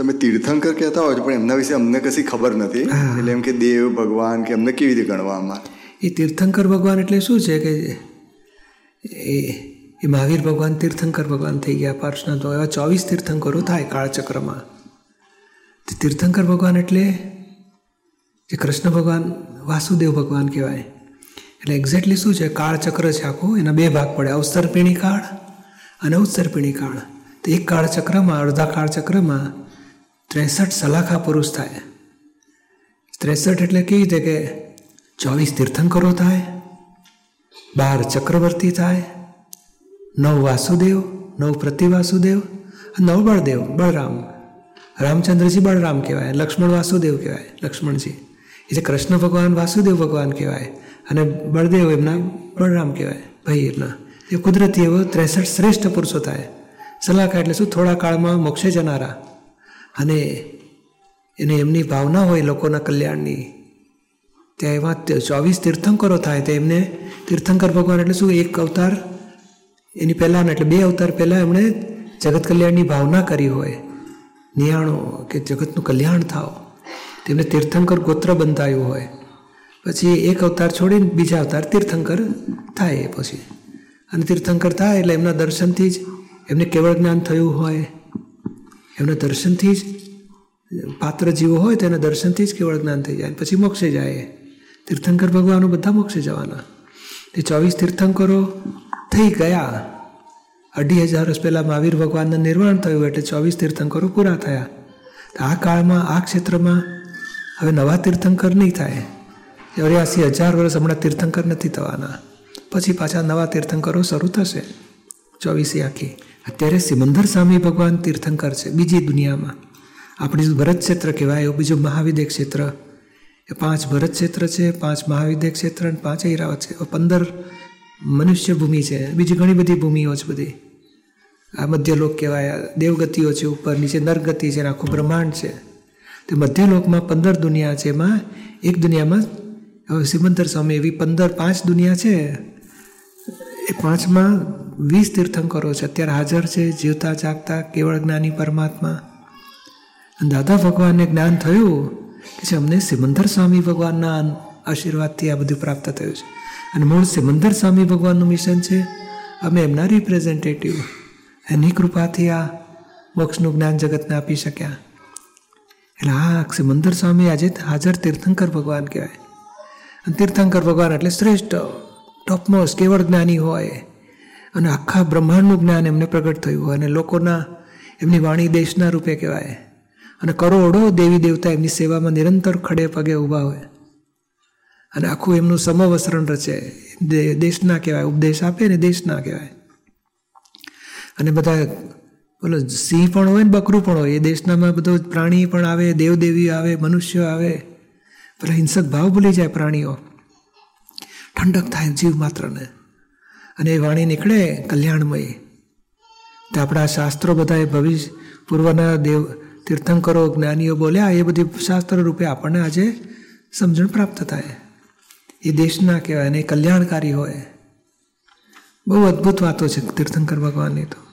તમે તીર્થંકર કહેતા હોય પણ એમના વિશે અમને કશી ખબર નથી. એટલે એમ કે દેવ ભગવાન કે અમને કેવી રીતે ગણવા આમાં એ તીર્થંકર ભગવાન એટલે શું છે કે એ એ મહાવીર ભગવાન તીર્થંકર ભગવાન થઈ ગયા પાર્શનાથ તો એવા ચોવીસ તીર્થંકરો થાય કાળચક્રમાં. તે તીર્થંકર ભગવાન એટલે જે કૃષ્ણ ભગવાન વાસુદેવ ભગવાન કહેવાય. એટલે એક્ઝેક્ટલી શું છે? કાળચક્ર છે આખું. એના બે ભાગ પડે. અવસરપીણી કાળ અને ઉત્સરપીણી કાળ. તો એક કાળચક્રમાં અડધા કાળચક્રમાં ત્રેસઠ સલાખા પુરુષ થાય ત્રેસઠ એટલે કેવી રીતે કે ચોવીસ તીર્થંકરો થાય બાર ચક્રવર્તી થાય નવ વાસુદેવ નવ પ્રતિવાસુદેવ અને નવ બળદેવ બળરામ રામચંદ્રજી બળરામ કહેવાય લક્ષ્મણ વાસુદેવ કહેવાય લક્ષ્મણજી એ જે કૃષ્ણ ભગવાન વાસુદેવ ભગવાન કહેવાય અને બળદેવ એમના બળરામ કહેવાય ભાઈ એમના એ કુદરતી એવો ત્રેસઠ શ્રેષ્ઠ પુરુષો થાય સલાહકાર એટલે શું થોડા કાળમાં મોક્ષે જનારા અને એને એમની ભાવના હોય લોકોના કલ્યાણની ત્યાં એમાં ચોવીસ તીર્થંકરો થાય, તો એમને તીર્થંકર ભગવાન એટલે શું? એક અવતાર, એની પહેલાંનો એટલે બે અવતાર પહેલાં એમણે જગત કલ્યાણની ભાવના કરી હોય. નિયાણો કે જગતનું કલ્યાણ થાવ તેમને તીર્થંકર ગોત્ર બંધાયું હોય. પછી એક અવતાર છોડીને બીજા અવતાર તીર્થંકર થાય એ પછી. અને તીર્થંકર થાય એટલે એમના દર્શનથી જ એમને કેવળ જ્ઞાન થયું હોય. એમના દર્શનથી જ પાત્ર જીવો હોય તો એના દર્શનથી જ કેવળ જ્ઞાન થઈ જાય. પછી મોક્ષે જાય તીર્થંકર ભગવાનો બધા મોક્ષે જવાના. તે ચોવીસ તીર્થંકરો થઈ ગયા. અઢી હજાર વર્ષ પહેલાં મહાવીર ભગવાનનું નિર્વાણ થયું એટલે ચોવીસ તીર્થંકરો પૂરા થયા. આ કાળમાં, આ ક્ષેત્રમાં હવે નવા તીર્થંકર નહીં થાય. ચોર્યાસી હજાર વર્ષ હમણાં તીર્થંકર નથી થવાના. પછી પાછા નવા તીર્થંકરો શરૂ થશે. ચોવીસી આખી. અત્યારે સિમંદર સ્વામી ભગવાન તીર્થંકર છે, બીજી દુનિયામાં. આપણી ભરત ક્ષેત્ર કહેવાય, એવું બીજું મહાવિદ્ય ક્ષેત્ર. એ પાંચ ભરત ક્ષેત્ર છે, પાંચ મહાવિદ્ય ક્ષેત્ર અને પાંચ ઐરાવત છે. પંદર મનુષ્ય ભૂમિ છે, બીજી ઘણી બધી ભૂમિઓ છે બધી. આ મધ્યલોક કહેવાય, દેવગતિઓ છે ઉપર, નીચે નરગતિ છે આખું બ્રહ્માંડ છે. તે મધ્યલોકમાં પંદર દુનિયા છે, એમાં એક દુનિયામાં હવે સિમંદર સ્વામી એવી પંદર પાંચ દુનિયા છે. એ પાંચમાં વીસ તીર્થંકરો છે, અત્યારે હાજર છે, જીવતા, જાગતા, કેવળ જ્ઞાની પરમાત્મા. દાદા ભગવાનને જ્ઞાન થયું કે છે અમને સિમંદર સ્વામી ભગવાનના આશીર્વાદથી આ બધું પ્રાપ્ત થયું છે. અને મૂળ સિમંદર સ્વામી ભગવાનનું મિશન છે, અમે એમના રિપ્રેઝેન્ટેટિવ એની કૃપાથી આ મોક્ષનું જ્ઞાન જગતને આપી શક્યા. એટલે આ સિમંદર સ્વામી આજે હાજર તીર્થંકર ભગવાન કહેવાય. અને તીર્થંકર ભગવાન એટલે શ્રેષ્ઠ ટોપમોસ્ટ કેવળ જ્ઞાની હોય. અને આખા બ્રહ્માંડનું જ્ઞાન એમને પ્રગટ થયું અને લોકોના, એમની વાણી દેશના રૂપે કહેવાય. અને કરોડો દેવી દેવતા એમની સેવામાં નિરંતર ખડે પગે ઊભા હોય. અને આખું એમનું સમવસરણ રચે. દેશના કહેવાય, ઉપદેશ આપે ને દેશના કહેવાય. અને બધા, બોલો, સિંહ પણ હોય ને બકરું પણ હોય, એ દેશનામાં બધો પ્રાણી પણ આવે, દેવદેવી આવે, મનુષ્યો આવે. પેલા હિંસક ભાવ ભૂલી જાય પ્રાણીઓ. ઠંડક થાય જીવ માત્રને. અને એ વાણી નીકળે કલ્યાણમય. તો આપણા શાસ્ત્રો બધાએ ભવિષ્ય પૂર્વના દેવ તીર્થંકરો, જ્ઞાનીઓ બોલ્યા, એ બધી શાસ્ત્ર રૂપે આપણને આજે સમજણ પ્રાપ્ત થાય. એ દેશના કહેવાય અને કલ્યાણકારી હોય. બહુ અદ્ભુત વાતો છે તીર્થંકર ભગવાનની તો.